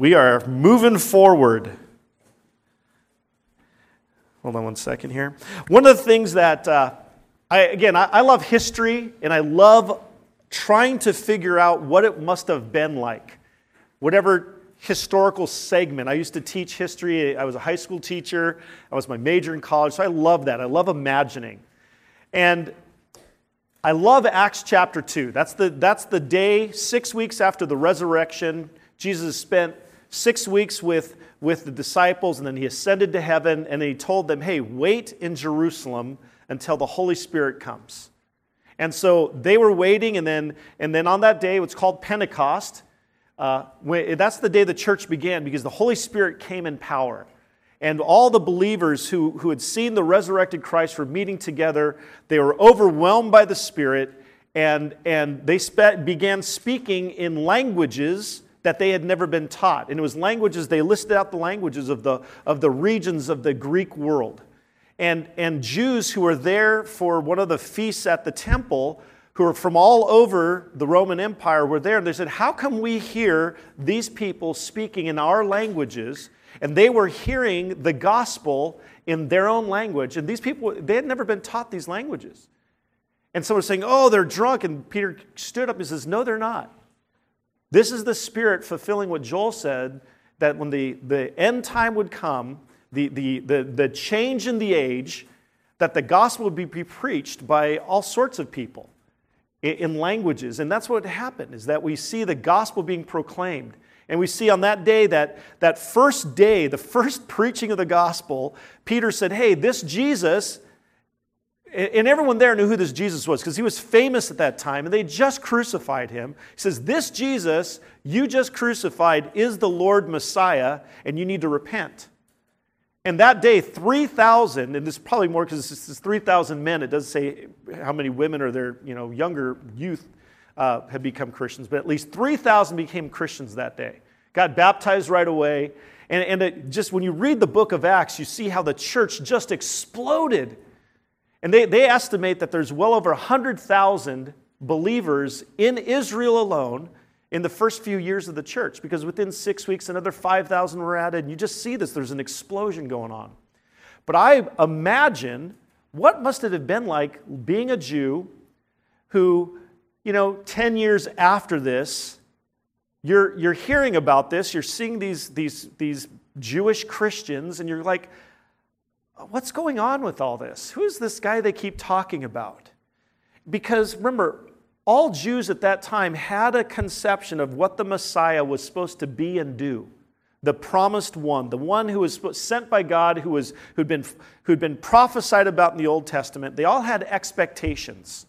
We are moving forward. Hold on one second here. One of the things that, uh, I, again, I, I love history and I love trying to figure out what it must have been like. Whatever historical segment. I used to teach history. I was a high school teacher. I was my major in college. So I love that. I love imagining. And I love Acts chapter 2. That's the, that's the day, six weeks after the resurrection. Jesus spent six weeks with, with the disciples, and then he ascended to heaven, and then he told them, hey, wait in Jerusalem until the Holy Spirit comes. And so they were waiting, and then, and then on that day, what's called Pentecost, uh, that's the day the church began because the Holy Spirit came in power. And all the believers who, who had seen the resurrected Christ were meeting together. They were overwhelmed by the Spirit, and, and they spe- began speaking in languages that they had never been taught. And it was languages, they listed out the languages of the, of the regions of the Greek world. And, and Jews who were there for one of the feasts at the temple, who were from all over the Roman Empire, were there. And they said, How come we hear these people speaking in our languages? And they were hearing the gospel in their own language. And these people, they had never been taught these languages. And someone was saying, Oh, they're drunk. And Peter stood up and says, No, they're not. This is the Spirit fulfilling what Joel said that when the, the end time would come, the, the, the, the change in the age, that the gospel would be preached by all sorts of people in languages. And that's what happened, is that we see the gospel being proclaimed. And we see on that day, that, that first day, the first preaching of the gospel, Peter said, Hey, this Jesus, and everyone there knew who this Jesus was because he was famous at that time and they just crucified him. He says, This Jesus you just crucified is the Lord Messiah and you need to repent. And that day, 3,000, and this is probably more because it's 3,000 men. It doesn't say how many women or their you know, younger youth uh, have become Christians, but at least 3,000 became Christians that day. Got baptized right away. And, and just when you read the book of Acts, you see how the church just exploded and they, they estimate that there's well over 100,000 believers in Israel alone in the first few years of the church because within six weeks, another 5,000 were added. And you just see this, there's an explosion going on. But I imagine what must it have been like being a Jew who, you know, 10 years after this, you're, you're hearing about this, you're seeing these, these, these Jewish Christians, and you're like, what's going on with all this? Who's this guy they keep talking about? Because remember, all Jews at that time had a conception of what the Messiah was supposed to be and do. The promised one, the one who was sent by God, who was, who'd, been, who'd been prophesied about in the Old Testament, they all had expectations.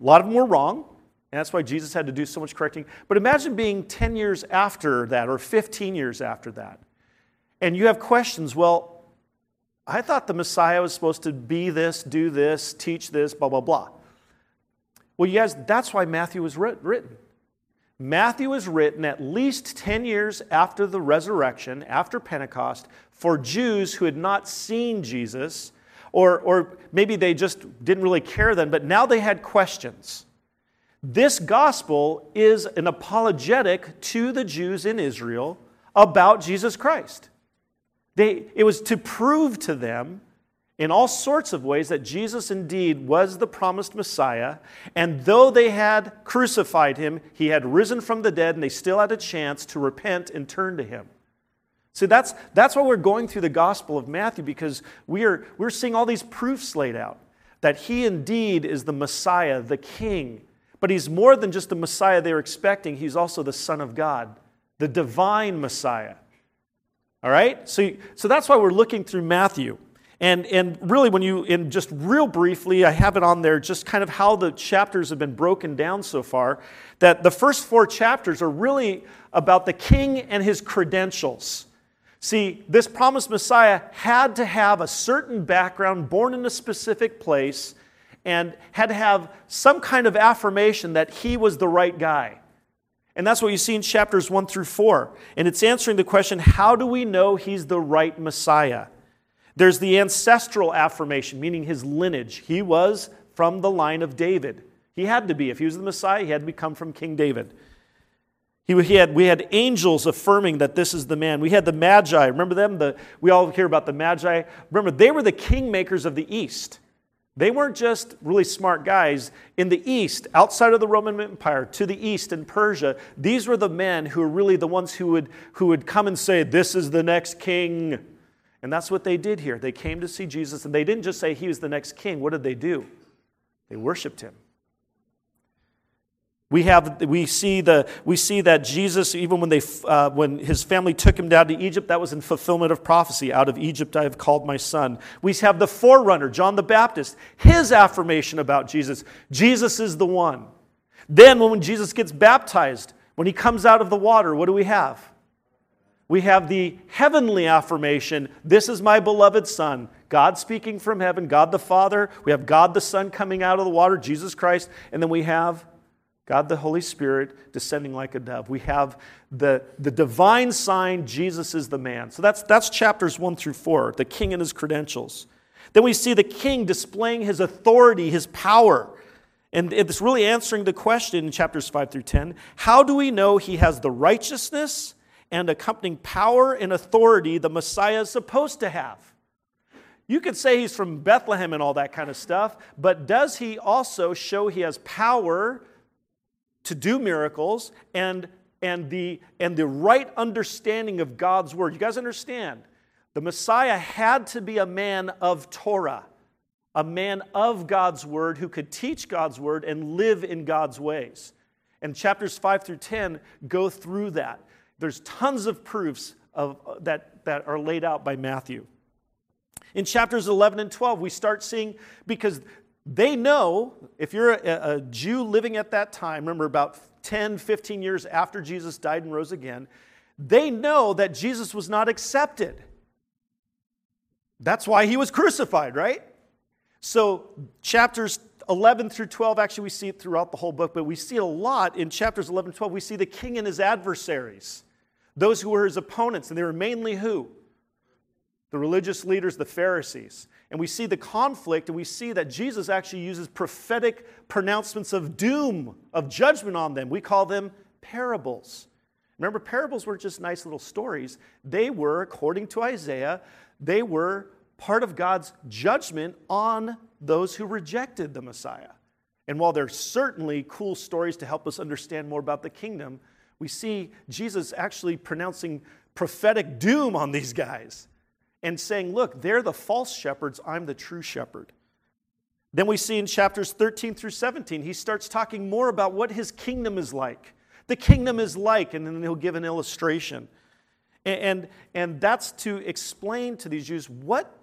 A lot of them were wrong, and that's why Jesus had to do so much correcting. But imagine being 10 years after that or 15 years after that. And you have questions well, I thought the Messiah was supposed to be this, do this, teach this, blah, blah, blah. Well, you guys, that's why Matthew was written. Matthew was written at least 10 years after the resurrection, after Pentecost, for Jews who had not seen Jesus, or, or maybe they just didn't really care then, but now they had questions. This gospel is an apologetic to the Jews in Israel about Jesus Christ. They, it was to prove to them in all sorts of ways that Jesus indeed was the promised Messiah. And though they had crucified him, he had risen from the dead, and they still had a chance to repent and turn to him. See, that's, that's why we're going through the Gospel of Matthew, because we are, we're seeing all these proofs laid out that he indeed is the Messiah, the King. But he's more than just the Messiah they were expecting, he's also the Son of God, the divine Messiah. All right? So, so that's why we're looking through Matthew. And, and really, when you, in just real briefly, I have it on there, just kind of how the chapters have been broken down so far. That the first four chapters are really about the king and his credentials. See, this promised Messiah had to have a certain background, born in a specific place, and had to have some kind of affirmation that he was the right guy. And that's what you see in chapters 1 through 4. And it's answering the question how do we know he's the right Messiah? There's the ancestral affirmation, meaning his lineage. He was from the line of David. He had to be. If he was the Messiah, he had to come from King David. He, he had, we had angels affirming that this is the man. We had the Magi. Remember them? The, we all hear about the Magi. Remember, they were the kingmakers of the East. They weren't just really smart guys. In the East, outside of the Roman Empire, to the East in Persia, these were the men who were really the ones who would, who would come and say, This is the next king. And that's what they did here. They came to see Jesus, and they didn't just say he was the next king. What did they do? They worshiped him. We, have, we, see the, we see that Jesus, even when, they, uh, when his family took him down to Egypt, that was in fulfillment of prophecy. Out of Egypt I have called my son. We have the forerunner, John the Baptist, his affirmation about Jesus. Jesus is the one. Then, when Jesus gets baptized, when he comes out of the water, what do we have? We have the heavenly affirmation this is my beloved Son. God speaking from heaven, God the Father. We have God the Son coming out of the water, Jesus Christ. And then we have God the Holy Spirit descending like a dove. We have the, the divine sign, Jesus is the man. So that's, that's chapters one through four, the king and his credentials. Then we see the king displaying his authority, his power. And it's really answering the question in chapters 5 through 10 how do we know he has the righteousness and accompanying power and authority the Messiah is supposed to have? You could say he's from Bethlehem and all that kind of stuff, but does he also show he has power to do miracles and, and, the, and the right understanding of God's word. You guys understand? The Messiah had to be a man of Torah, a man of God's word who could teach God's word and live in God's ways. And chapters 5 through 10 go through that. There's tons of proofs of, uh, that, that are laid out by Matthew. In chapters 11 and 12, we start seeing, because they know, if you're a, a, Jew living at that time, remember about 10, 15 years after Jesus died and rose again, they know that Jesus was not accepted. That's why he was crucified, right? So, chapters 11 through 12, actually, we see it throughout the whole book, but we see it a lot in chapters 11 and 12. We see the king and his adversaries, those who were his opponents, and they were mainly who? The religious leaders, the Pharisees and we see the conflict, and we see that Jesus actually uses prophetic pronouncements of doom, of judgment on them. We call them parables. Remember, parables were just nice little stories. They were, according to Isaiah, they were part of God's judgment on those who rejected the Messiah. And while they're certainly cool stories to help us understand more about the kingdom, we see Jesus actually pronouncing prophetic doom on these guys and saying, Look, they're the false shepherds, I'm the true shepherd. Then we see in chapters 13 through 17, he starts talking more about what his kingdom is like. The kingdom is like, and then he'll give an illustration. And, and, that's to explain to these Jews what,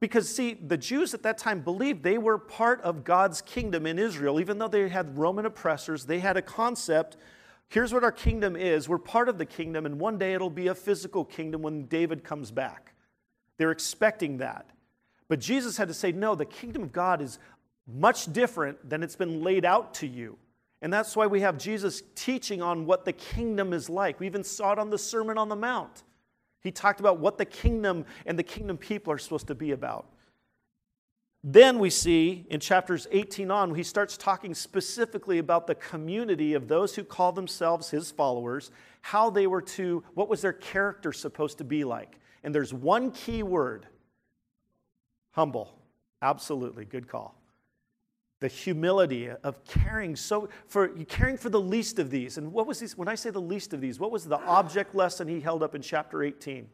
because see, the Jews at that time believed they were part of God's kingdom in Israel. Even though they had Roman oppressors, they had a concept here's what our kingdom is. We're part of the kingdom, and one day it'll be a physical kingdom when David comes back. They're expecting that. But Jesus had to say, no, the kingdom of God is much different than it's been laid out to you. And that's why we have Jesus teaching on what the kingdom is like. We even saw it on the Sermon on the Mount. He talked about what the kingdom and the kingdom people are supposed to be about. Then we see in chapters 18 on, he starts talking specifically about the community of those who call themselves his followers, how they were to, what was their character supposed to be like. And there's one key word humble. Absolutely, good call. The humility of caring so for caring for the least of these. And what was these? When I say the least of these, what was the object lesson he held up in chapter 18?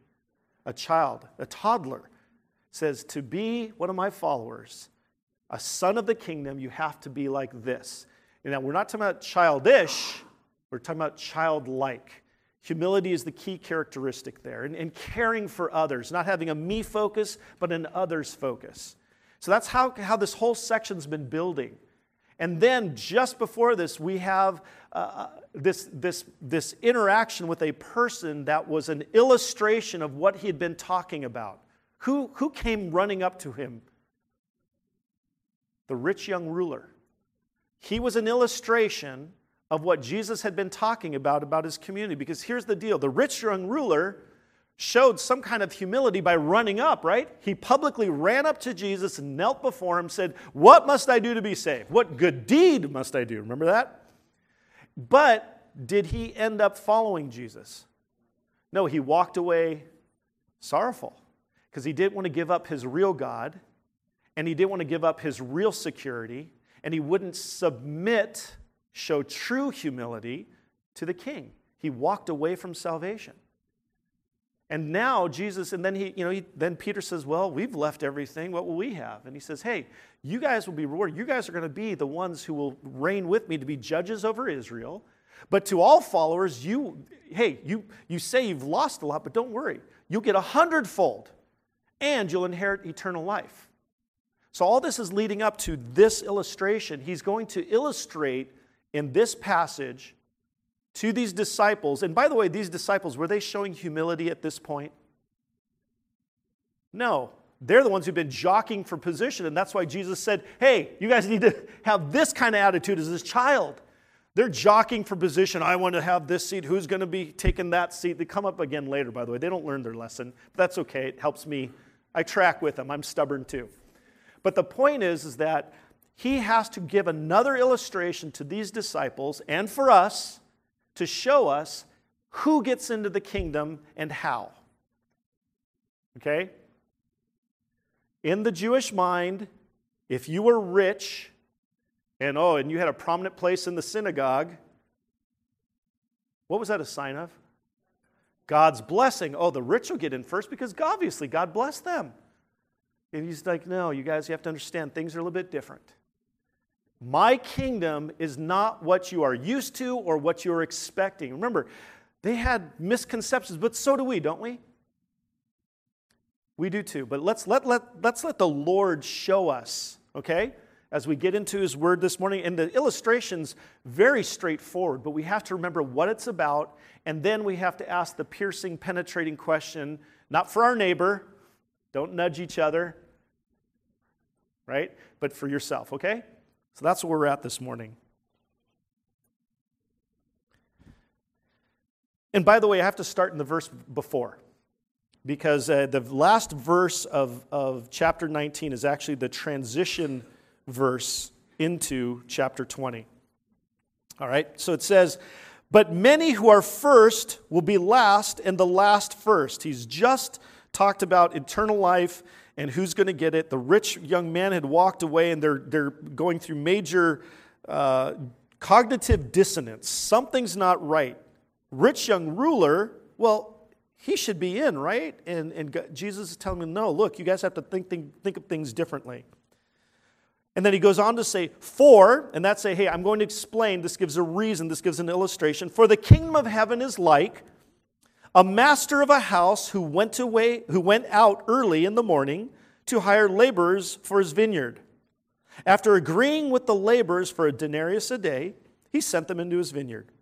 A child, a toddler, says, To be one of my followers, a son of the kingdom, you have to be like this. And now we're not talking about childish, we're talking about childlike. Humility is the key characteristic there, and, and, caring for others, not having a me focus, but an others focus. So that's how, how this whole section's been building. And then just before this, we have uh, uh, this, this, this interaction with a person that was an illustration of what he had been talking about. Who, who came running up to him? The rich young ruler. He was an illustration of what Jesus had been talking about about his community. Because here's the deal the rich young ruler showed some kind of humility by running up, right? He publicly ran up to Jesus and knelt before him, said, What must I do to be saved? What good deed must I do? Remember that? But did he end up following Jesus? No, he walked away sorrowful because he didn't want to give up his real God and he didn't want to give up his real security and he wouldn't submit, show true humility to the king. He walked away from salvation. And now Jesus, and then he, you know, he, then Peter says, "Well, we've left everything. What will we have?" And he says, "Hey, you guys will be rewarded. You guys are going to be the ones who will reign with me to be judges over Israel. But to all followers, you, hey, you, you say you've lost a lot, but don't worry. You'll get a hundredfold, and you'll inherit eternal life." So all this is leading up to this illustration. He's going to illustrate in this passage to these disciples. And by the way, these disciples, were they showing humility at this point? No. They're the ones who've been jockeying for position, and that's why Jesus said, Hey, you guys need to have this kind of attitude as this child. They're jockeying for position. I want to have this seat. Who's going to be taking that seat? They come up again later, by the way. They don't learn their lesson, but that's okay. It helps me. I track with them. I'm stubborn too. But the point is, is that he has to give another illustration to these disciples and for us to show us who gets into the kingdom and how. Okay? In the Jewish mind, if you were rich and oh, and you had a prominent place in the synagogue, what was that a sign of? God's blessing. Oh, the rich will get in first because obviously God blessed them. And he's like, no, you guys, you have to understand things are a little bit different. My kingdom is not what you are used to or what you're expecting. Remember, they had misconceptions, but so do we, don't we? We do too. But let's let, let, let's let the Lord show us, okay? As we get into his word this morning. And the illustration's very straightforward, but we have to remember what it's about. And then we have to ask the piercing, penetrating question, not for our neighbor, don't nudge each other, right? But for yourself, okay? So that's where we're at this morning. And by the way, I have to start in the verse before because uh, the last verse of, of chapter 19 is actually the transition verse into chapter 20. All right, so it says, But many who are first will be last, and the last first. He's just talked about eternal life and who's going to get it. The rich young man had walked away, and they're, they're going through major uh, cognitive dissonance. Something's not right. Rich young ruler, well, he should be in, right? And, and Jesus is telling him, no, look, you guys have to think, think, think of things differently. And then he goes on to say, for, and that's say, hey, I'm going to explain. This gives a reason, this gives an illustration. For the kingdom of heaven is like a master of a house who went away who went out early in the morning to hire laborers for his vineyard. After agreeing with the laborers for a denarius a day, he sent them into his vineyard.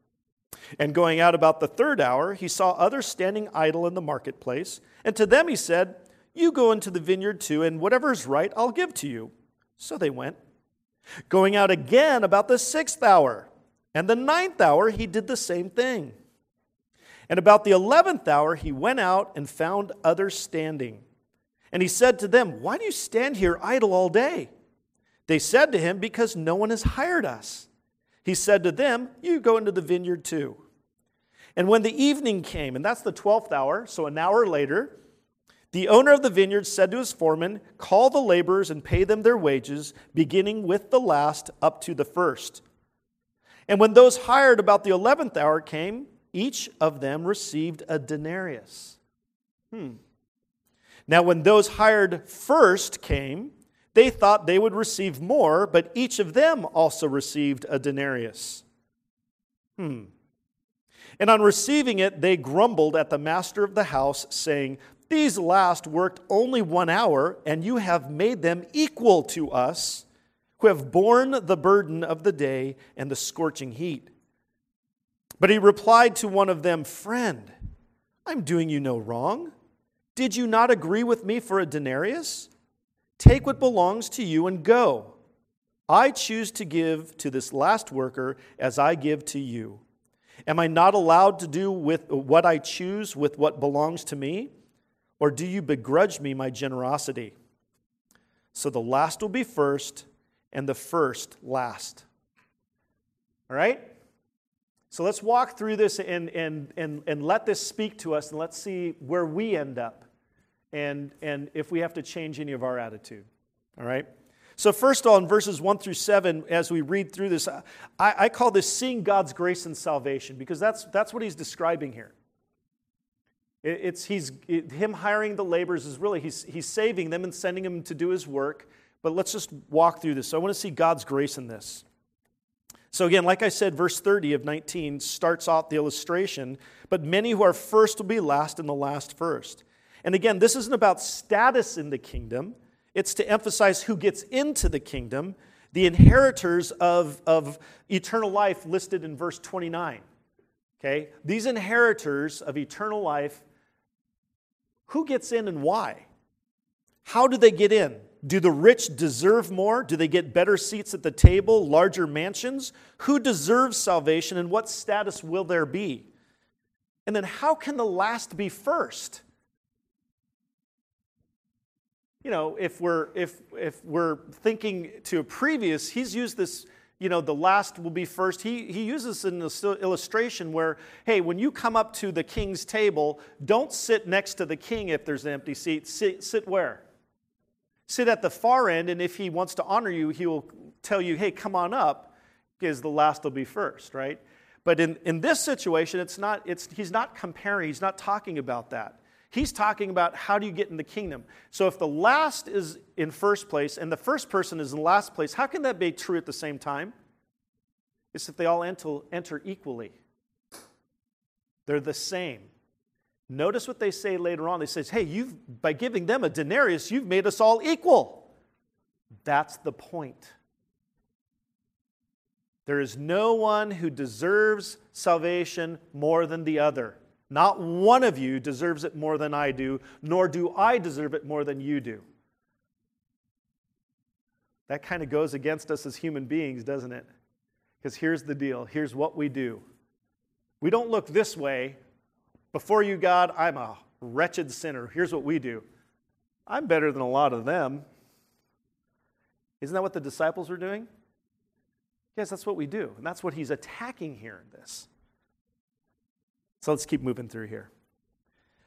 And going out about the third hour, he saw others standing idle in the marketplace, and to them he said, "You go into the vineyard too, and whatever is right I'll give to you." So they went. Going out again about the sixth hour, and the ninth hour he did the same thing. And about the eleventh hour, he went out and found others standing. And he said to them, Why do you stand here idle all day? They said to him, Because no one has hired us. He said to them, You go into the vineyard too. And when the evening came, and that's the twelfth hour, so an hour later, the owner of the vineyard said to his foreman, Call the laborers and pay them their wages, beginning with the last up to the first. And when those hired about the eleventh hour came, each of them received a denarius. Hmm. Now, when those hired first came, they thought they would receive more, but each of them also received a denarius. Hmm. And on receiving it, they grumbled at the master of the house, saying, These last worked only one hour, and you have made them equal to us, who have borne the burden of the day and the scorching heat. But he replied to one of them, Friend, I'm doing you no wrong. Did you not agree with me for a denarius? Take what belongs to you and go. I choose to give to this last worker as I give to you. Am I not allowed to do with what I choose with what belongs to me? Or do you begrudge me my generosity? So the last will be first, and the first last. All right? So let's walk through this and, and, and, and let this speak to us and let's see where we end up and, and if we have to change any of our attitude. All right? So, first of all, in verses 1 through 7, as we read through this, I, I call this seeing God's grace and salvation because that's, that's what he's describing here. It, it's he's, it, him hiring the laborers is really, he's, he's saving them and sending them to do his work. But let's just walk through this. So, I want to see God's grace in this. So, again, like I said, verse 30 of 19 starts off the illustration, but many who are first will be last, and the last first. And again, this isn't about status in the kingdom, it's to emphasize who gets into the kingdom, the inheritors of, of eternal life listed in verse 29. Okay? These inheritors of eternal life, who gets in and why? How do they get in? Do the rich deserve more? Do they get better seats at the table, larger mansions? Who deserves salvation and what status will there be? And then how can the last be first? You know, if we're if if we're thinking to a previous, he's used this, you know, the last will be first. He he uses an illustration where, hey, when you come up to the king's table, don't sit next to the king if there's an empty seat. Sit, sit where? Sit at the far end, and if he wants to honor you, he will tell you, hey, come on up, because the last will be first, right? But in, in this situation, it's not, it's, he's not comparing, he's not talking about that. He's talking about how do you get in the kingdom. So if the last is in first place and the first person is in last place, how can that be true at the same time? It's if they all enter, enter equally. They're the same. Notice what they say later on. They say, hey, you've, by giving them a denarius, you've made us all equal. That's the point. There is no one who deserves salvation more than the other. Not one of you deserves it more than I do, nor do I deserve it more than you do. That kind of goes against us as human beings, doesn't it? Because here's the deal here's what we do. We don't look this way before you, God, I'm a wretched sinner. Here's what we do I'm better than a lot of them. Isn't that what the disciples were doing? Yes, that's what we do. And that's what he's attacking here in this. So let's keep moving through here.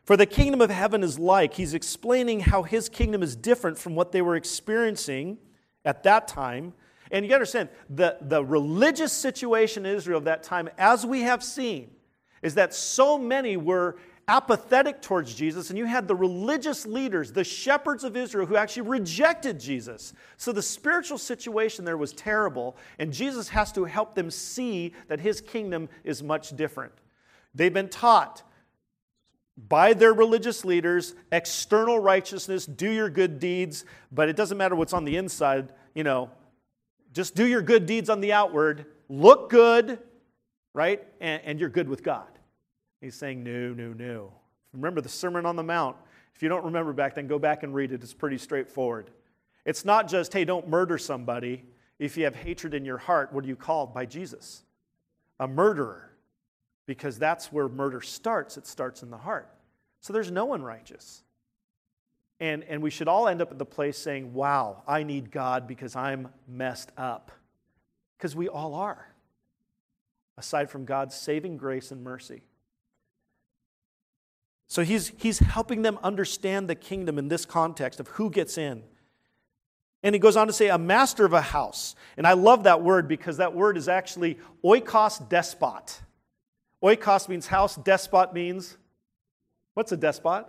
For the kingdom of heaven is like, he's explaining how his kingdom is different from what they were experiencing at that time. And you understand, the, the religious situation in Israel of that time, as we have seen, is that so many were apathetic towards Jesus, and you had the religious leaders, the shepherds of Israel, who actually rejected Jesus. So the spiritual situation there was terrible, and Jesus has to help them see that his kingdom is much different. They've been taught by their religious leaders external righteousness, do your good deeds, but it doesn't matter what's on the inside, you know, just do your good deeds on the outward, look good, right? And, and you're good with God. He's saying, no, no, no. Remember the Sermon on the Mount. If you don't remember back then, go back and read it. It's pretty straightforward. It's not just, hey, don't murder somebody. If you have hatred in your heart, what are you called by Jesus? A murderer. Because that's where murder starts. It starts in the heart. So there's no one righteous. And, and we should all end up at the place saying, wow, I need God because I'm messed up. Because we all are aside from God's saving grace and mercy. So he's, he's helping them understand the kingdom in this context of who gets in. And he goes on to say, a master of a house. And I love that word because that word is actually oikos despot. Oikos means house, despot means what's a despot?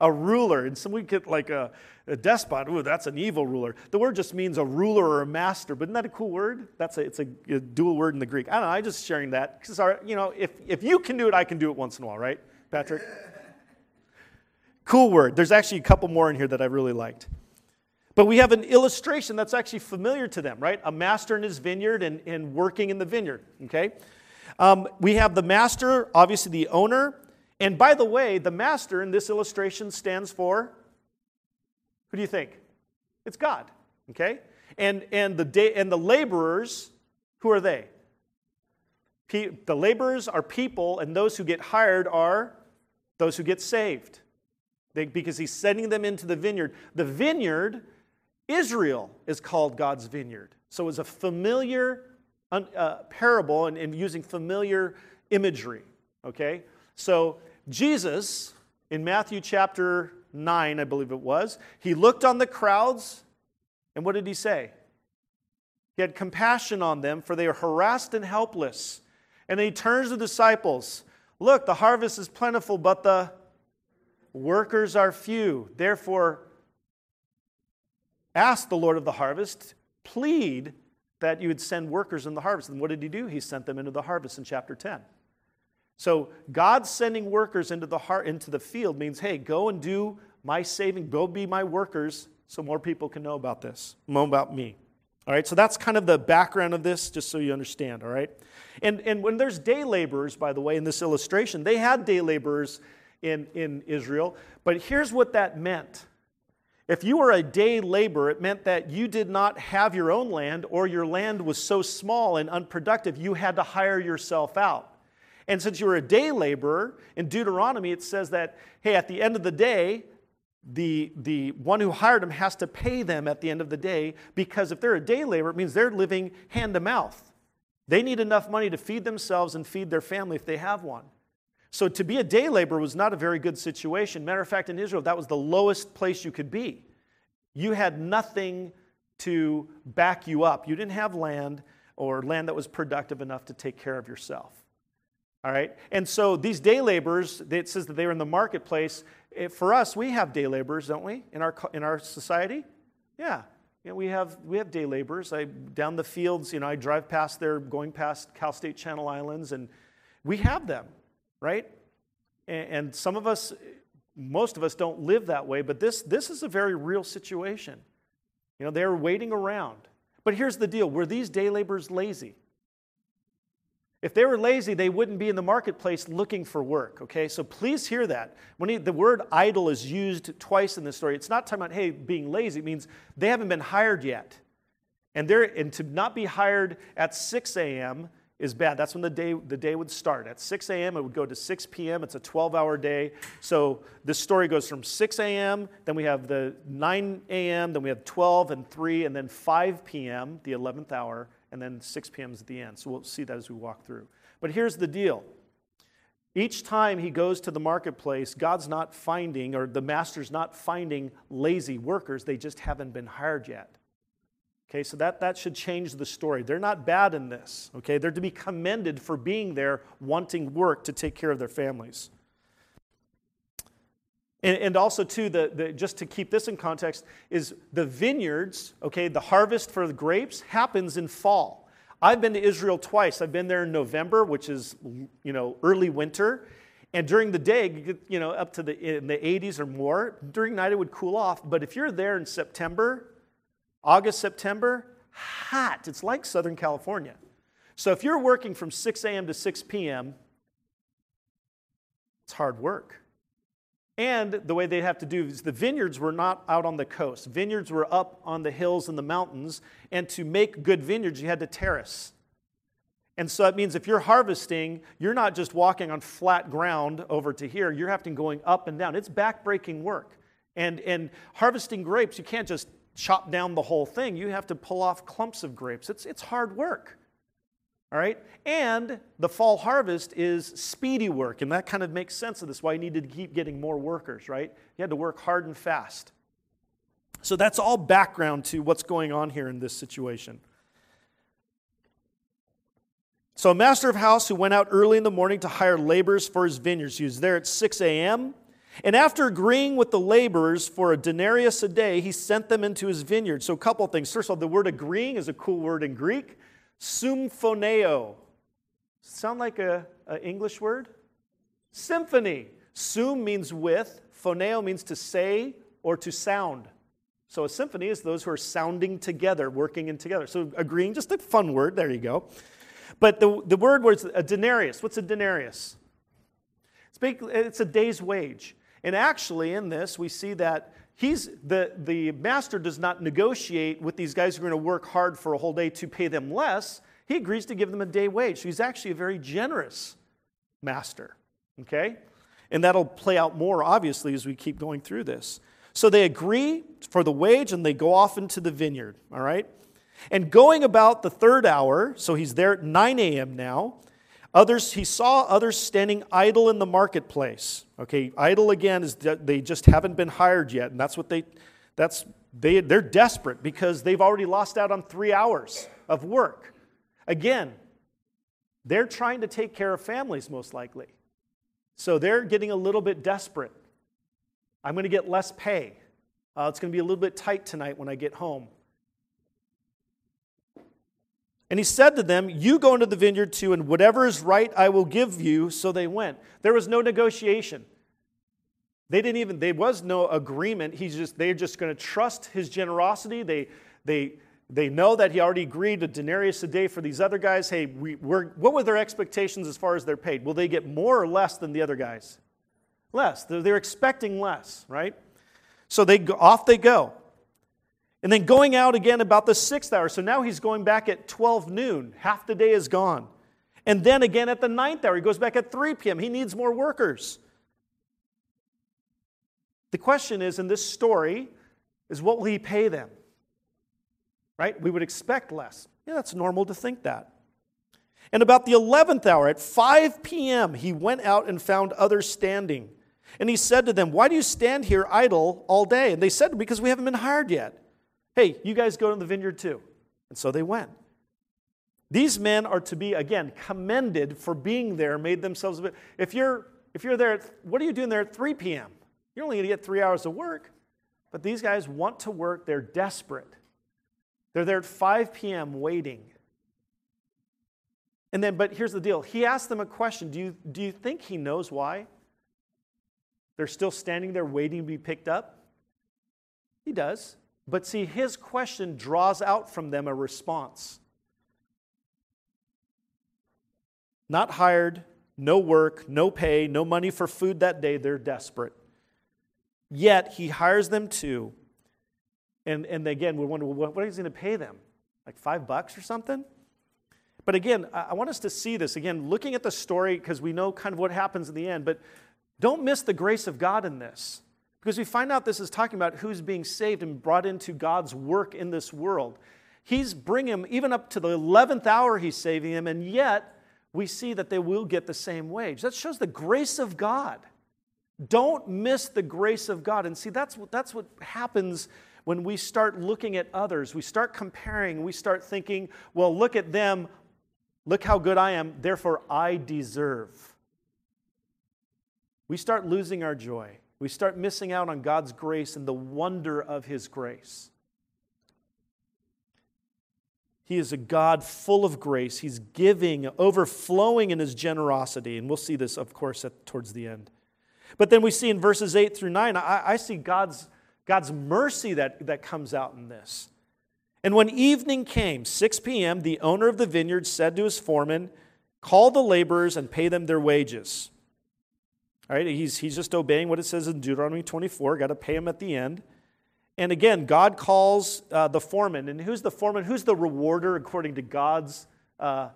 A ruler. And some we get like a, a despot. Ooh, that's an evil ruler. The word just means a ruler or a master. But isn't that a cool word? That's a, it's a, a dual word in the Greek. I don't know. I'm just sharing that because you know, if if you can do it, I can do it once in a while, right, Patrick? cool word. There's actually a couple more in here that I really liked. But we have an illustration that's actually familiar to them, right? A master in his vineyard and, and working in the vineyard, okay? Um, we have the master, obviously the owner, and by the way, the master in this illustration stands for who do you think? It's God. Okay? And and the day and the laborers, who are they? Pe- the laborers are people, and those who get hired are those who get saved. They, because he's sending them into the vineyard. The vineyard, Israel, is called God's vineyard. So it's a familiar uh, parable and, and using familiar imagery. Okay? So, Jesus, in Matthew chapter 9, I believe it was, he looked on the crowds, and what did he say? He had compassion on them, for they are harassed and helpless. And then he turns to the disciples Look, the harvest is plentiful, but the workers are few. Therefore, ask the Lord of the harvest, plead that you would send workers in the harvest. And what did he do? He sent them into the harvest in chapter 10. So God sending workers into the heart into the field means, hey, go and do my saving, go be my workers so more people can know about this, know about me. All right, so that's kind of the background of this, just so you understand, all right? And, and when there's day laborers, by the way, in this illustration, they had day laborers in, in Israel, but here's what that meant. If you were a day laborer, it meant that you did not have your own land or your land was so small and unproductive, you had to hire yourself out. And since you were a day laborer, in Deuteronomy it says that, hey, at the end of the day, the, the one who hired them has to pay them at the end of the day because if they're a day laborer, it means they're living hand to mouth. They need enough money to feed themselves and feed their family if they have one. So to be a day laborer was not a very good situation. Matter of fact, in Israel, that was the lowest place you could be. You had nothing to back you up. You didn't have land or land that was productive enough to take care of yourself. All right? And so these day laborers, it says that they were in the marketplace. Eh, for us, we have day laborers, don't we, in our, in our society? Yeah. You know, we, have, we have day laborers. I, down the fields, you know, I drive past there going past Cal State Channel Islands, and we have them, right? And, and some of us, most of us don't live that way, but this, this is a very real situation. You know, they're waiting around. But here's the deal were these day laborers lazy? If they were lazy, they wouldn't be in the marketplace looking for work, okay? So please hear that. When he, the word idle is used twice in this story, it's not talking about, hey, being lazy. It means they haven't been hired yet. And, they're, and to not be hired at 6 a.m. is bad. That's when the day, the day would start. At 6 a.m., it would go to 6 p.m. It's a 12 hour day. So this story goes from 6 a.m., then we have the 9 a.m., then we have 12 and 3, and then 5 p.m., the 11th hour and then 6 p.m. is at the end. So we'll see that as we walk through. But here's the deal each time he goes to the marketplace, God's not finding, or the master's not finding lazy workers. They just haven't been hired yet. Okay, so that, that should change the story. They're not bad in this. Okay, they're to be commended for being there, wanting work to take care of their families. And, and also, too, the, the, just to keep this in context, is the vineyards, okay, the harvest for the grapes happens in fall. I've been to Israel twice. I've been there in November, which is, you know, early winter. And during the day, you know, up to the, in the 80s or more. During night, it would cool off. But if you're there in September, August, September, hot. It's like Southern California. So if you're working from 6 a.m. to 6 p.m., it's hard work. And the way they'd have to do is the vineyards were not out on the coast. Vineyards were up on the hills and the mountains. And to make good vineyards, you had to terrace. And so that means if you're harvesting, you're not just walking on flat ground over to here, you're having going up and down. It's backbreaking work. And, and harvesting grapes, you can't just chop down the whole thing. You have to pull off clumps of grapes. It's, it's hard work. All right? And the fall harvest is speedy work, and that kind of makes sense of this, why you needed to keep getting more workers, right? You had to work hard and fast. So that's all background to what's going on here in this situation. So, a master of house who went out early in the morning to hire laborers for his vineyards. He was there at 6 a.m. And after agreeing with the laborers for a denarius a day, he sent them into his vineyard. So, a couple things. First of all, the word agreeing is a cool word in Greek. Symphoneo. Sound like a, English word? Symphony. Sum means with, phoneo means to say or to sound. So a symphony is those who are sounding together, working in together. So agreeing, just a fun word, there you go. But the, the word was a denarius. What's a denarius? It's, it's a day's wage. And actually, in this, we see that he's the, the master does not negotiate with these guys who are going to work hard for a whole day to pay them less. He agrees to give them a day wage. So he's actually a very generous master. Okay? And that'll play out more, obviously, as we keep going through this. So they agree for the wage and they go off into the vineyard. All right? And going about the third hour, so he's there at 9 a.m. now, others he saw others standing idle in the marketplace. Okay, idle again is they just haven't been hired yet, and that's what they that's they, they're desperate because they've already lost out on three hours of work. Again, they're trying to take care of families, most likely. So they're getting a little bit desperate. I'm going to get less pay. Uh, it's going to be a little bit tight tonight when I get home. And he said to them, You go into the vineyard too, and whatever is right I will give you. So they went. There was no negotiation. They didn't even, there was no agreement. He's just, they're just going to trust his generosity. They, they, they know that he already agreed a denarius a day for these other guys. Hey, we, we're, what were their expectations as far as they're paid? Will they get more or less than the other guys? Less. They're, they're expecting less, right? So they off they go. And then going out again about the sixth hour. So now he's going back at 12 noon. Half the day is gone. And then again at the ninth hour. He goes back at 3 p.m. He needs more workers. The question is in this story is what will he pay them? Right? We would expect less. Yeah, that's normal to think that. And about the 11th hour, at 5 p.m., he went out and found others standing. And he said to them, Why do you stand here idle all day? And they said, Because we haven't been hired yet. Hey, you guys go to the vineyard too. And so they went. These men are to be, again, commended for being there, made themselves. If you're, if you're there, what are you doing there at 3 p.m.? You're only going to get three hours of work. But these guys want to work, they're desperate. They're there at 5 p.m. waiting. And then, but here's the deal. He asked them a question. Do you, do you think he knows why? They're still standing there waiting to be picked up? He does. But see, his question draws out from them a response. Not hired, no work, no pay, no money for food that day. They're desperate. Yet he hires them too. And, and again, we wonder, well, what is he going to pay them? Like five bucks or something? But again, I want us to see this. Again, looking at the story, because we know kind of what happens in the end, but don't miss the grace of God in this. Because we find out this is talking about who's being saved and brought into God's work in this world. He's bringing even up to the 11th hour, he's saving them, and yet we see that they will get the same wage. That shows the grace of God. Don't miss the grace of God. And see, that's what, that's what happens when we start looking at others. We start comparing. We start thinking, well, look at them. Look how good I am. Therefore, I deserve. We start losing our joy. We start missing out on God's grace and the wonder of His grace. He is a God full of grace. He's giving, overflowing in His generosity. And we'll see this, of course, at, towards the end. But then we see in verses 8 through 9, I, I see God's, God's mercy that, that comes out in this. And when evening came, 6 p.m., the owner of the vineyard said to his foreman, Call the laborers and pay them their wages. All right, he's, he's just obeying what it says in Deuteronomy 24, got to pay him at the end. And again, God calls uh, the foreman. And who's the foreman? Who's the rewarder according to God's uh,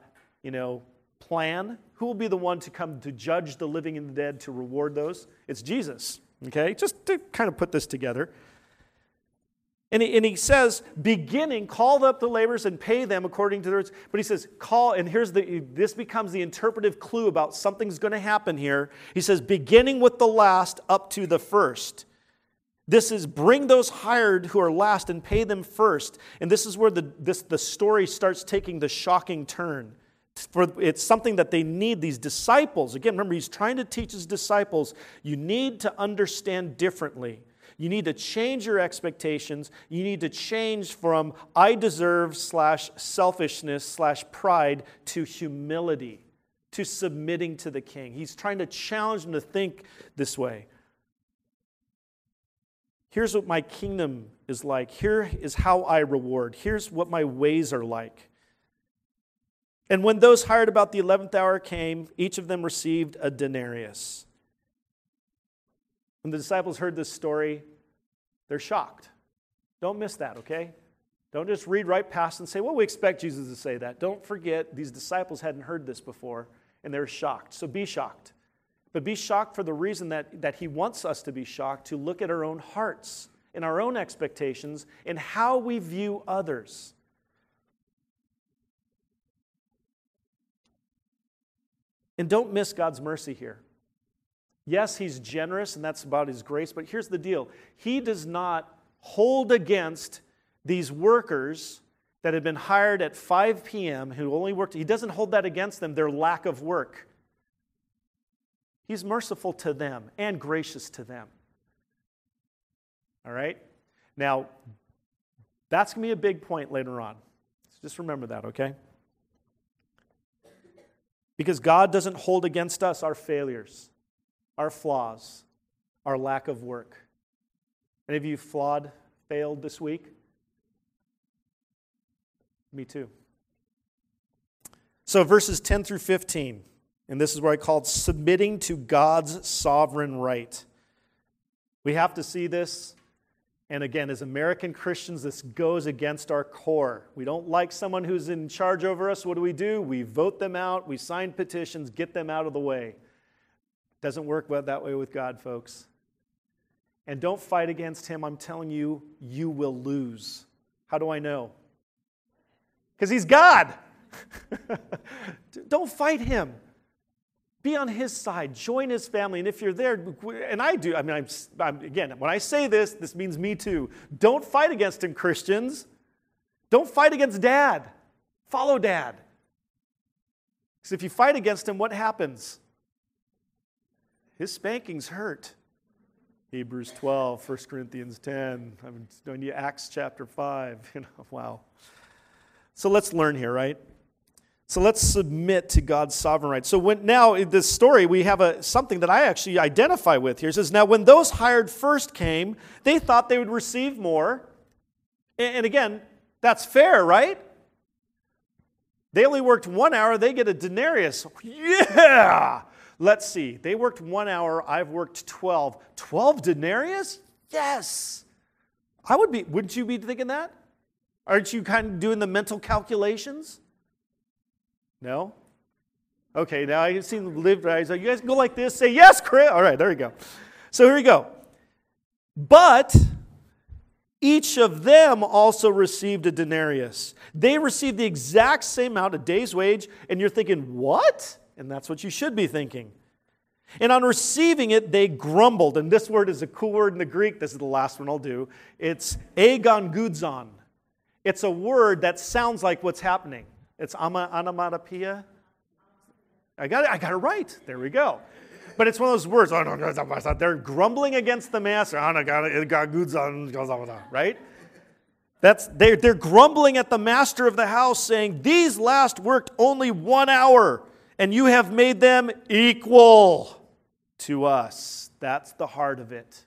you know, plan? Who will be the one to come to judge the living and the dead to reward those? It's Jesus. Okay? Just to kind of put this together. And he, and he says, beginning, call up the laborers and pay them according to their. But he says, call, and here's the, this becomes the interpretive clue about something's going to happen here. He says, beginning with the last up to the first. This is bring those hired who are last and pay them first. And this is where the, this, the story starts taking the shocking turn for it's something that they need these disciples again remember he's trying to teach his disciples you need to understand differently you need to change your expectations. You need to change from i deserve slash selfishness slash pride to humility to submitting to the king. He's trying to challenge them to think this way. Here's what my kingdom is like. Here is how i reward. Here's what my ways are like. And when those hired about the 11th hour came, each of them received a denarius. When the disciples heard this story, they're shocked. Don't miss that, okay? Don't just read right past and say, well, we expect Jesus to say that. Don't forget, these disciples hadn't heard this before, and they're shocked. So be shocked. But be shocked for the reason that, that he wants us to be shocked to look at our own hearts and our own expectations and how we view others. And don't miss God's mercy here. Yes, He's generous, and that's about His grace, but here's the deal He does not hold against these workers that had been hired at 5 p.m. who only worked, He doesn't hold that against them, their lack of work. He's merciful to them and gracious to them. All right? Now, that's going to be a big point later on. So just remember that, okay? Because God doesn't hold against us our failures, our flaws, our lack of work. Any of you flawed, failed this week? Me too. So, verses 10 through 15, and this is where I called submitting to God's sovereign right. We have to see this and again, as American Christians, this goes against our core. We don't like someone who's in charge over us. What do we do? We vote them out, we sign petitions, get them out of the way. Doesn't work that way with God, folks. And don't fight against Him. I'm telling you, you will lose. How do I know? Because He's God. don't fight Him. Be on his side, join his family. And if you're there, and I do, I mean, I'm, I'm, again, when I say this, this means me too. Don't fight against him, Christians. Don't fight against dad. Follow dad. Because if you fight against him, what happens? His spankings hurt. Hebrews 12, 1 Corinthians 10, I'm going to Acts chapter 5. You know, wow. So let's learn here, right? So let's submit to God's sovereign right. So when, now in this story, we have a, something that I actually identify with here. It says, Now when those hired first came, they thought they would receive more. And, and again, that's fair, right? They only worked one hour, they get a denarius. Yeah! Let's see. They worked one hour, I've worked 12. 12 denarius? Yes! I would be, wouldn't you be thinking that? Aren't you kind of doing the mental calculations? No? Okay, now I see them live right. You guys go like this, say yes, Chris. All right, there we go. So here we go. But each of them also received a denarius. They received the exact same amount, a day's wage, and you're thinking, what? And that's what you should be thinking. And on receiving it, they grumbled. And this word is a cool word in the Greek. This is the last one I'll do. It's agon It's a word that sounds like what's happening. It's onomatopoeia. I got it. I got it right. There we go. But it's one of those words. Oh, they're grumbling against the master. Oh, right? That's they're, they're grumbling at the master of the house, saying, These last worked only one hour, and you have made them equal to us. That's the heart of it.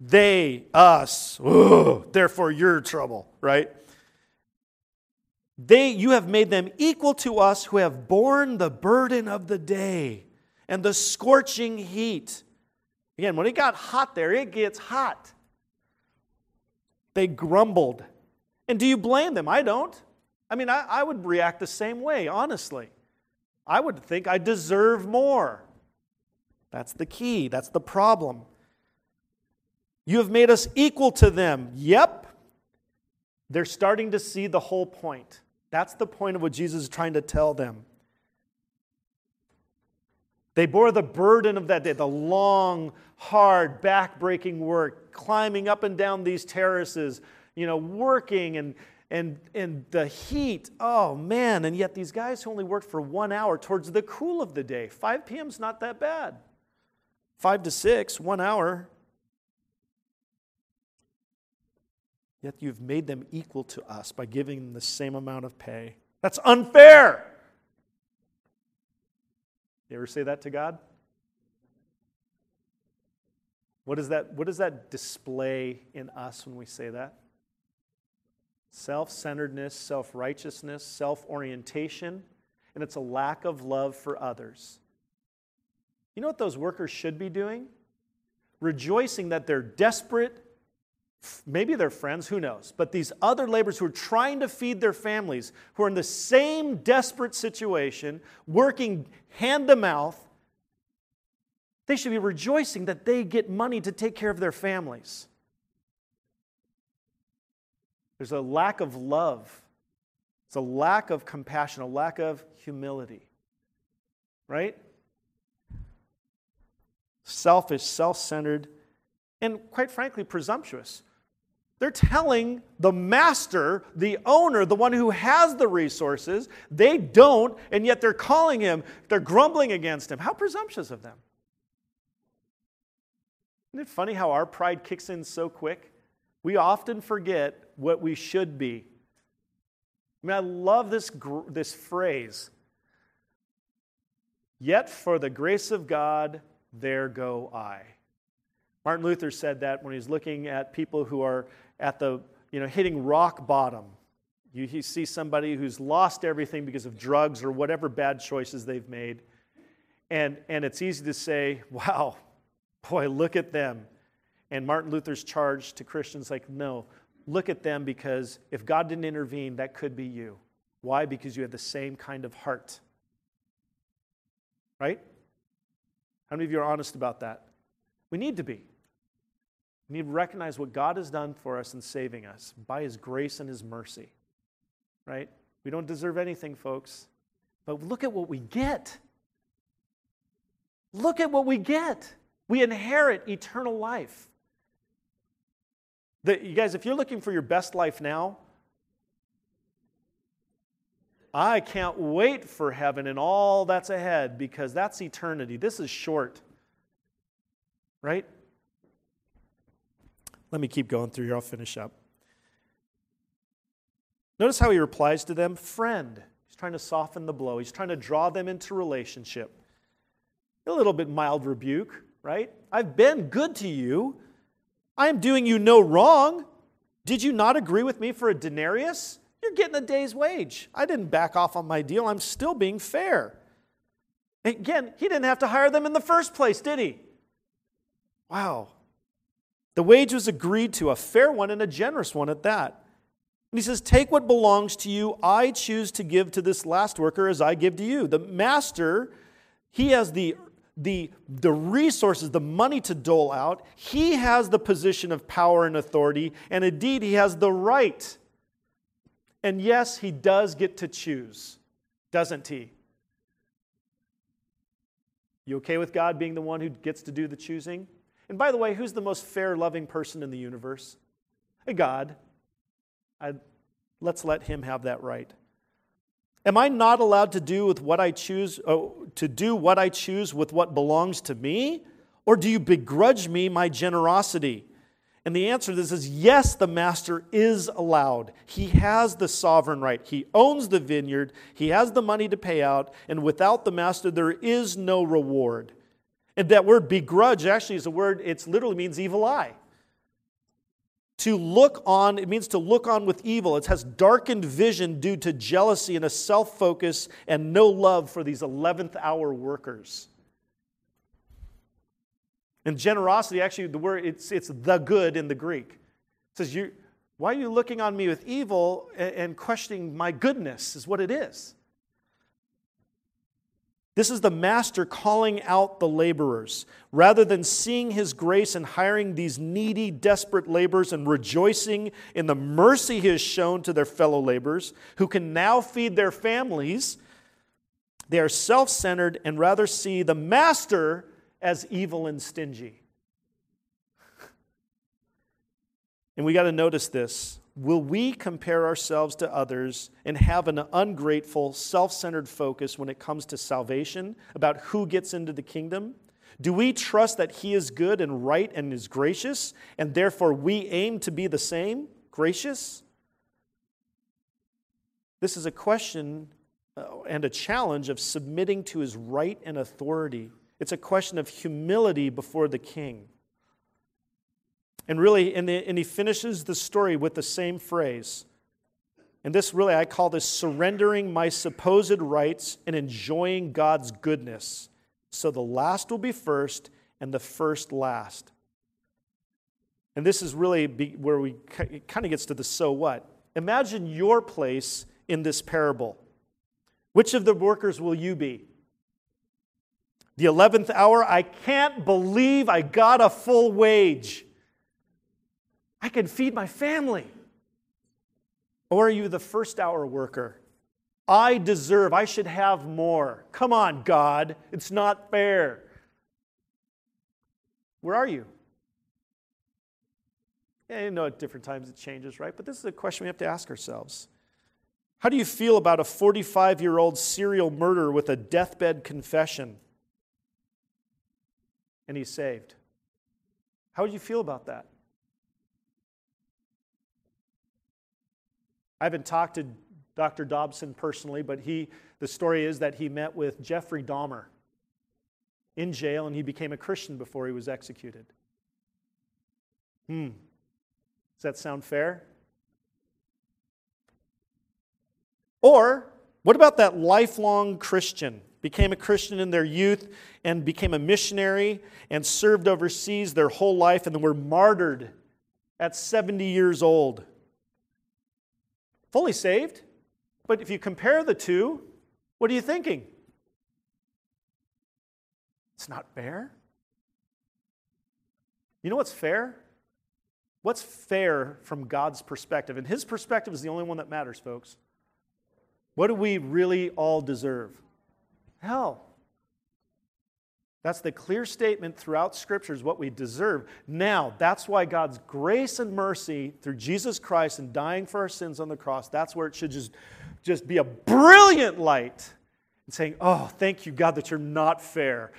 They, us, ooh, therefore your trouble, right? They, you have made them equal to us who have borne the burden of the day and the scorching heat. Again, when it got hot there, it gets hot. They grumbled. And do you blame them? I don't. I mean, I, I would react the same way, honestly. I would think I deserve more. That's the key, that's the problem. You have made us equal to them. Yep. They're starting to see the whole point. That's the point of what Jesus is trying to tell them. They bore the burden of that day, the long, hard, back-breaking work, climbing up and down these terraces, you know, working and and and the heat. Oh man! And yet these guys who only worked for one hour towards the cool of the day. 5 p.m. is not that bad. Five to six, one hour. Yet you've made them equal to us by giving them the same amount of pay. That's unfair. You ever say that to God? What, is that, what does that display in us when we say that? Self centeredness, self righteousness, self orientation, and it's a lack of love for others. You know what those workers should be doing? Rejoicing that they're desperate maybe they're friends, who knows? But these other laborers who are trying to feed their families, who are in the same desperate situation, working hand to mouth, they should be rejoicing that they get money to take care of their families. There's a lack of love, it's a lack of compassion, a lack of humility. right? Selfish, self centered, and quite frankly, presumptuous. They're telling the master, the owner, the one who has the resources, they don't, and yet they're calling him, they're grumbling against him. How presumptuous of them. Isn't it funny how our pride kicks in so quick? We often forget what we should be. I mean, I love this, this phrase. Yet for the grace of God, there go I. Martin Luther said that when he's looking at people who are at the, you know, hitting rock bottom. You, you see somebody who's lost everything because of drugs or whatever bad choices they've made. And, and it's easy to say, wow, boy, look at them. And Martin Luther's charge to Christians like, no, look at them because if God didn't intervene, that could be you. Why? Because you have the same kind of heart. Right? How many of you are honest about that? We need to be. We need to recognize what God has done for us in saving us by His grace and His mercy. Right? We don't deserve anything, folks. But look at what we get. Look at what we get. We inherit eternal life. You guys, if you're looking for your best life now, I can't wait for heaven and all that's ahead because that's eternity. This is short. Right? Let me keep going through here. I'll finish up. Notice how he replies to them friend. He's trying to soften the blow, he's trying to draw them into relationship. A little bit mild rebuke, right? I've been good to you. I am doing you no wrong. Did you not agree with me for a denarius? You're getting a day's wage. I didn't back off on my deal. I'm still being fair. Again, he didn't have to hire them in the first place, did he? Wow. The wage was agreed to, a fair one and a generous one at that. And he says, Take what belongs to you. I choose to give to this last worker as I give to you. The master, he has the, the, the resources, the money to dole out. He has the position of power and authority. And indeed, he has the right. And yes, he does get to choose, doesn't he? You okay with God being the one who gets to do the choosing? And by the way, who's the most fair, loving person in the universe? A God. I, let's let him have that right. Am I not allowed to do with what I choose oh, to do what I choose with what belongs to me? Or do you begrudge me my generosity? And the answer to this is yes, the master is allowed. He has the sovereign right. He owns the vineyard, he has the money to pay out, and without the master, there is no reward. And that word begrudge actually is a word, it literally means evil eye. To look on, it means to look on with evil. It has darkened vision due to jealousy and a self focus and no love for these 11th hour workers. And generosity, actually, the word, it's, it's the good in the Greek. It says, you, Why are you looking on me with evil and questioning my goodness? Is what it is. This is the master calling out the laborers. Rather than seeing his grace and hiring these needy, desperate laborers and rejoicing in the mercy he has shown to their fellow laborers, who can now feed their families, they are self centered and rather see the master as evil and stingy. and we got to notice this. Will we compare ourselves to others and have an ungrateful, self centered focus when it comes to salvation, about who gets into the kingdom? Do we trust that He is good and right and is gracious, and therefore we aim to be the same, gracious? This is a question uh, and a challenge of submitting to His right and authority. It's a question of humility before the King. And really, and, the, and he finishes the story with the same phrase. And this really, I call this surrendering my supposed rights and enjoying God's goodness. So the last will be first and the first last. And this is really where we it kind of gets to the so what. Imagine your place in this parable. Which of the workers will you be? The 11th hour, I can't believe I got a full wage. I can feed my family. Or are you the first hour worker? I deserve, I should have more. Come on, God, it's not fair. Where are you? Yeah, you know at different times it changes, right? But this is a question we have to ask ourselves. How do you feel about a 45 year old serial murderer with a deathbed confession? And he's saved. How would you feel about that? I haven't talked to Dr. Dobson personally, but he, the story is that he met with Jeffrey Dahmer in jail and he became a Christian before he was executed. Hmm. Does that sound fair? Or what about that lifelong Christian? Became a Christian in their youth and became a missionary and served overseas their whole life and then were martyred at 70 years old. Fully saved, but if you compare the two, what are you thinking? It's not fair. You know what's fair? What's fair from God's perspective? And His perspective is the only one that matters, folks. What do we really all deserve? Hell. That's the clear statement throughout Scripture is what we deserve. Now, that's why God's grace and mercy through Jesus Christ and dying for our sins on the cross, that's where it should just, just be a brilliant light and saying, Oh, thank you, God, that you're not fair.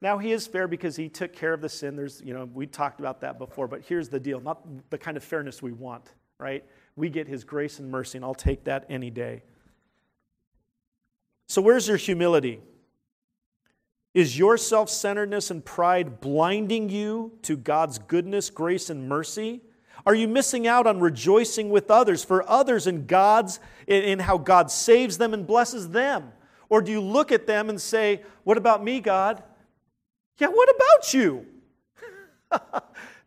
Now he is fair because he took care of the sin. There's, you know, we talked about that before, but here's the deal, not the kind of fairness we want, right? We get his grace and mercy, and I'll take that any day. So where's your humility? Is your self centeredness and pride blinding you to God's goodness, grace, and mercy? Are you missing out on rejoicing with others for others in God's in how God saves them and blesses them? Or do you look at them and say, "What about me, God?" Yeah, what about you?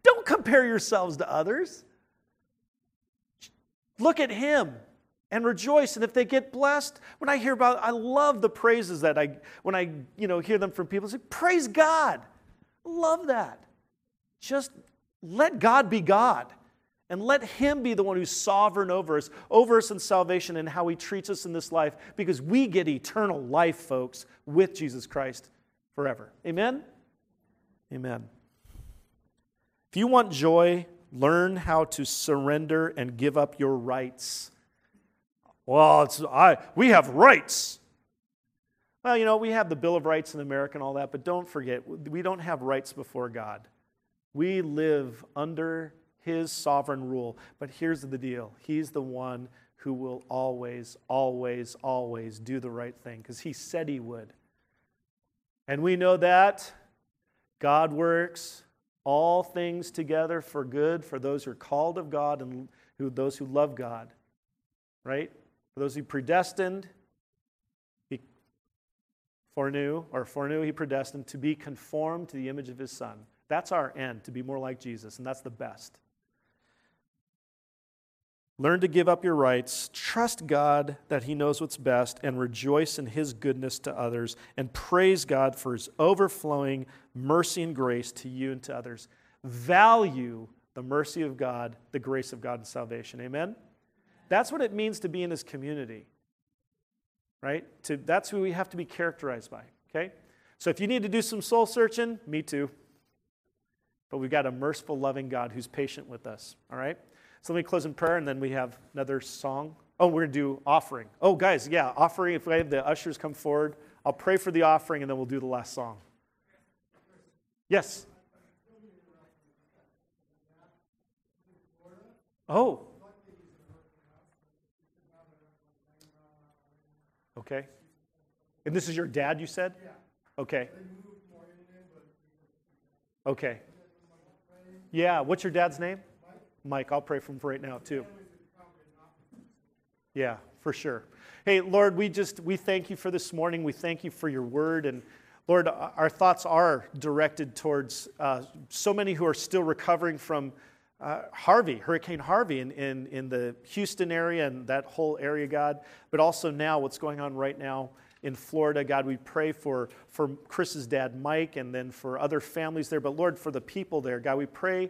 Don't compare yourselves to others. Look at him and rejoice. And if they get blessed, when I hear about, I love the praises that I, when I, you know, hear them from people, say, praise God. Love that. Just let God be God. And let Him be the one who's sovereign over us, over us in salvation and how He treats us in this life, because we get eternal life, folks, with Jesus Christ forever. Amen? Amen. If you want joy, learn how to surrender and give up your rights. Well, it's, I, we have rights. Well, you know, we have the Bill of Rights in America and all that, but don't forget, we don't have rights before God. We live under His sovereign rule. But here's the deal He's the one who will always, always, always do the right thing because He said He would. And we know that God works all things together for good for those who are called of God and who, those who love God. Right? For those who predestined, he foreknew, or foreknew, he predestined to be conformed to the image of his Son. That's our end, to be more like Jesus, and that's the best. Learn to give up your rights, trust God that He knows what's best, and rejoice in His goodness to others, and praise God for His overflowing mercy and grace to you and to others. Value the mercy of God, the grace of God, and salvation. Amen? That's what it means to be in His community, right? To, that's who we have to be characterized by, okay? So if you need to do some soul searching, me too. But we've got a merciful, loving God who's patient with us, all right? So let me close in prayer and then we have another song. Oh, we're going to do offering. Oh, guys, yeah, offering. If we have the ushers come forward, I'll pray for the offering and then we'll do the last song. Yes. Oh. Okay. And this is your dad, you said? Yeah. Okay. Okay. Yeah, what's your dad's name? Mike, I'll pray for him right now too. Yeah, for sure. Hey, Lord, we just we thank you for this morning. We thank you for your word and Lord, our thoughts are directed towards uh, so many who are still recovering from uh, Harvey, Hurricane Harvey in, in, in the Houston area and that whole area, God, but also now what's going on right now in Florida. God, we pray for, for Chris's dad, Mike, and then for other families there. But Lord, for the people there, God, we pray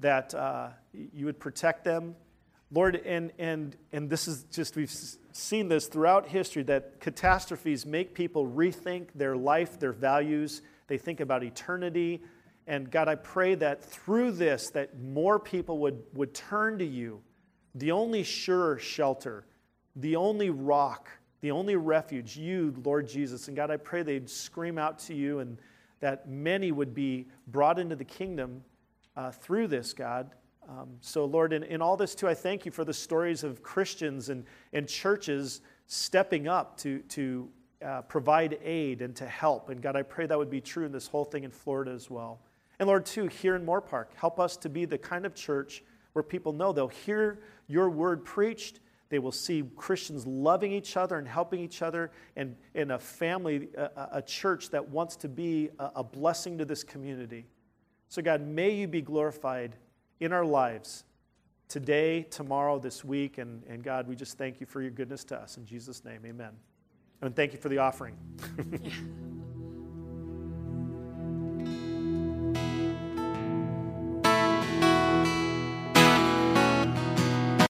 that uh, you would protect them. Lord, and, and, and this is just, we've seen this throughout history that catastrophes make people rethink their life, their values. They think about eternity. And God, I pray that through this, that more people would, would turn to you, the only sure shelter, the only rock, the only refuge, you, Lord Jesus. And God, I pray they'd scream out to you and that many would be brought into the kingdom uh, through this, God. Um, so, Lord, in, in all this too, I thank you for the stories of Christians and, and churches stepping up to, to uh, provide aid and to help. And God, I pray that would be true in this whole thing in Florida as well. And Lord, too, here in Moorpark, help us to be the kind of church where people know they'll hear your word preached. They will see Christians loving each other and helping each other, and in a family, a, a church that wants to be a, a blessing to this community. So, God, may you be glorified in our lives today, tomorrow, this week. And, and God, we just thank you for your goodness to us. In Jesus' name, amen. And thank you for the offering.